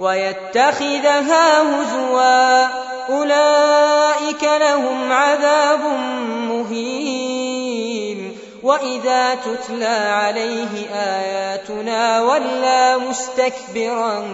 ويتخذها هزوا. أولئك لهم عذاب مهين. وإذا تتلى عليه آياتنا ولى مستكبرا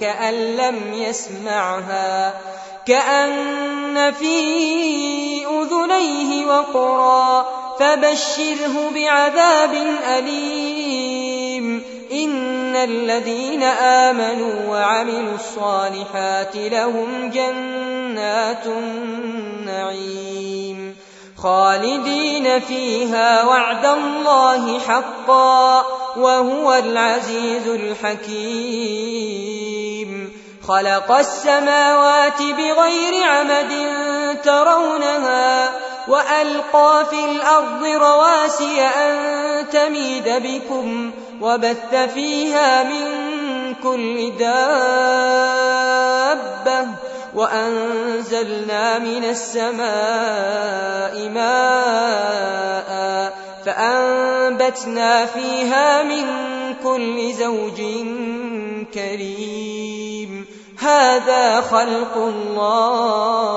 كأن لم يسمعها كأن في أذنيه وقرا. فبشره بعذاب أليم. إن الذين آمنوا وعملوا الصالحات لهم جنات النعيم خالدين فيها وعد الله حقا وهو العزيز الحكيم خلق السماوات بغير عمد ترونها وألقى في الأرض رواسي أن تميد بكم وبث فيها من كل دابة وأنزلنا من السماء ماء فأنبتنا فيها من كل زوج كريم. هذا خلق الله.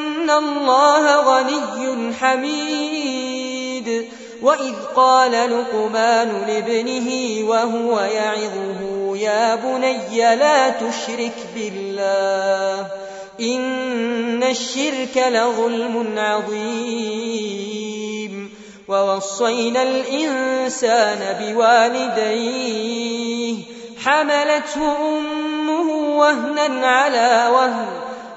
فإن الله غني حميد. وإذ قال لقمان لابنه وهو يعظه يا بني لا تشرك بالله إن الشرك لظلم عظيم. ووصينا الإنسان بوالديه حملته أمه وهنا على وهن.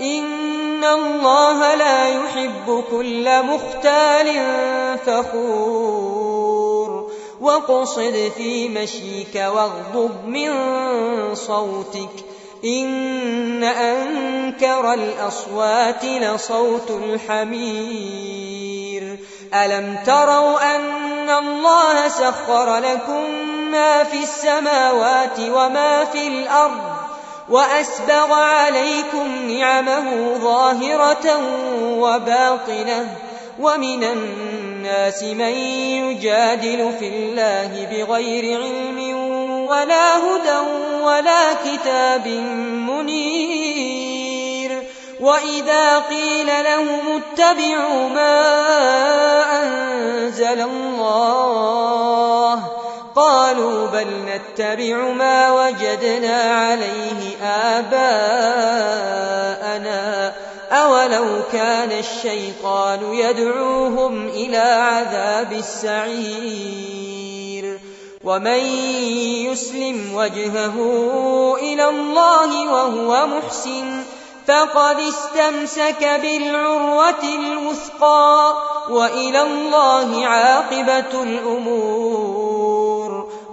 إن الله لا يحب كل مختال فخور وقصد في مشيك واغضب من صوتك إن أنكر الأصوات لصوت الحمير ألم تروا أن الله سخر لكم ما في السماوات وما في الأرض وأسبغ عليكم نعمه ظاهرة وباطنة ومن الناس من يجادل في الله بغير علم ولا هدى ولا كتاب منير وإذا قيل لهم اتبعوا ما أنزل الله قالوا بل نتبع ما وجدنا عليه آباءنا أولو كان الشيطان يدعوهم إلى عذاب السعير ومن يسلم وجهه إلى الله وهو محسن فقد استمسك بالعروة الوثقى وإلى الله عاقبة الأمور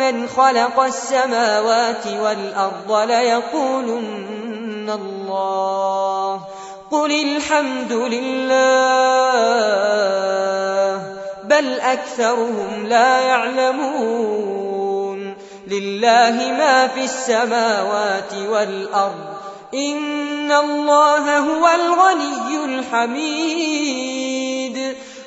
من خلق السماوات والأرض ليقولن الله. قل الحمد لله بل أكثرهم لا يعلمون. لله ما في السماوات والأرض إن الله هو الغني الحميد.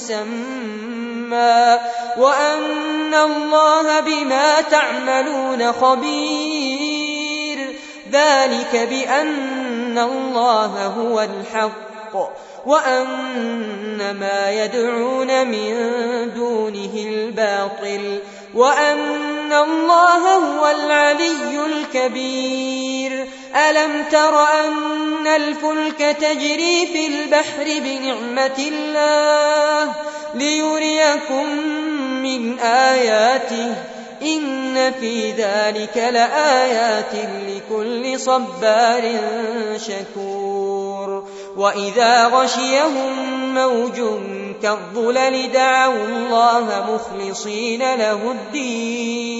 مسمى وأن الله بما تعملون خبير ذلك بأن الله هو الحق وأن ما يدعون من دونه الباطل وأن الله هو العلي الكبير ألم تر أن الفلك تجري في البحر بنعمة الله ليريكم من آياته إن في ذلك لآيات لكل صبار شكور وإذا غشيهم موج كالظلل دعوا الله مخلصين له الدين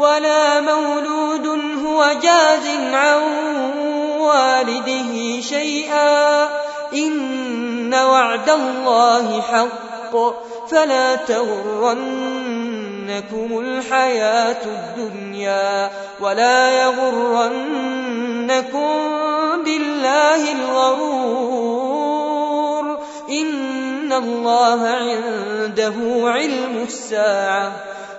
ولا مولود هو جاز عن والده شيئا. إن وعد الله حق. فلا تغرنكم الحياة الدنيا ولا يغرنكم بالله الغرور. إن الله عنده علم الساعة.